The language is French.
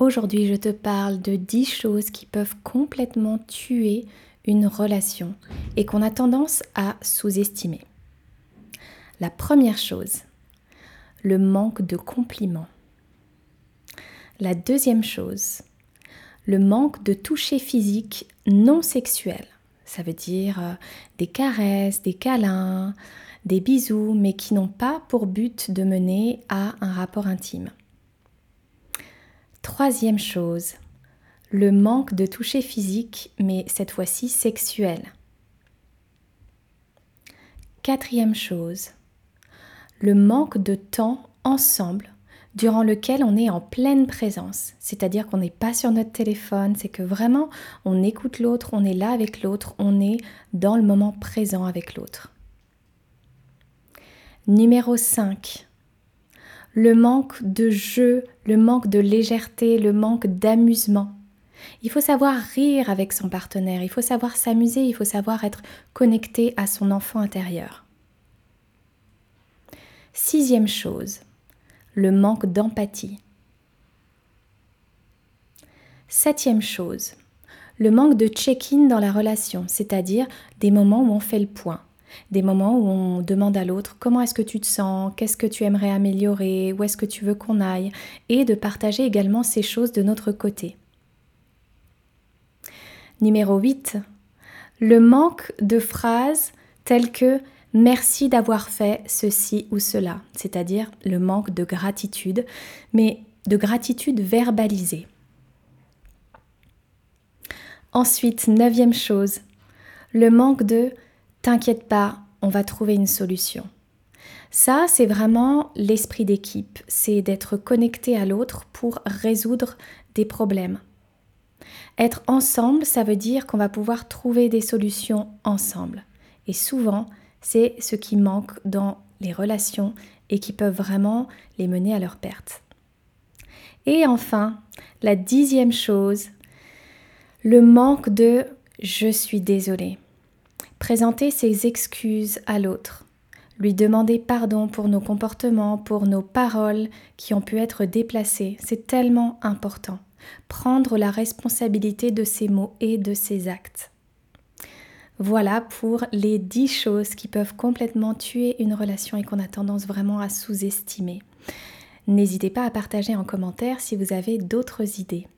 Aujourd'hui, je te parle de 10 choses qui peuvent complètement tuer une relation et qu'on a tendance à sous-estimer. La première chose, le manque de compliments. La deuxième chose, le manque de toucher physique non sexuel. Ça veut dire euh, des caresses, des câlins, des bisous, mais qui n'ont pas pour but de mener à un rapport intime. Troisième chose, le manque de toucher physique, mais cette fois-ci sexuel. Quatrième chose, le manque de temps ensemble durant lequel on est en pleine présence, c'est-à-dire qu'on n'est pas sur notre téléphone, c'est que vraiment on écoute l'autre, on est là avec l'autre, on est dans le moment présent avec l'autre. Numéro 5. Le manque de jeu, le manque de légèreté, le manque d'amusement. Il faut savoir rire avec son partenaire, il faut savoir s'amuser, il faut savoir être connecté à son enfant intérieur. Sixième chose, le manque d'empathie. Septième chose, le manque de check-in dans la relation, c'est-à-dire des moments où on fait le point, des moments où on demande à l'autre comment est-ce que tu te sens, qu'est-ce que tu aimerais améliorer, où est-ce que tu veux qu'on aille, et de partager également ces choses de notre côté. Numéro 8. Le manque de phrases telles que merci d'avoir fait ceci ou cela, c'est-à-dire le manque de gratitude, mais de gratitude verbalisée. Ensuite, neuvième chose, le manque de T'inquiète pas, on va trouver une solution. Ça, c'est vraiment l'esprit d'équipe, c'est d'être connecté à l'autre pour résoudre des problèmes. Être ensemble, ça veut dire qu'on va pouvoir trouver des solutions ensemble. Et souvent, c'est ce qui manque dans les relations et qui peuvent vraiment les mener à leur perte. Et enfin, la dixième chose, le manque de je suis désolée. Présenter ses excuses à l'autre, lui demander pardon pour nos comportements, pour nos paroles qui ont pu être déplacées, c'est tellement important. Prendre la responsabilité de ses mots et de ses actes. Voilà pour les 10 choses qui peuvent complètement tuer une relation et qu'on a tendance vraiment à sous-estimer. N'hésitez pas à partager en commentaire si vous avez d'autres idées.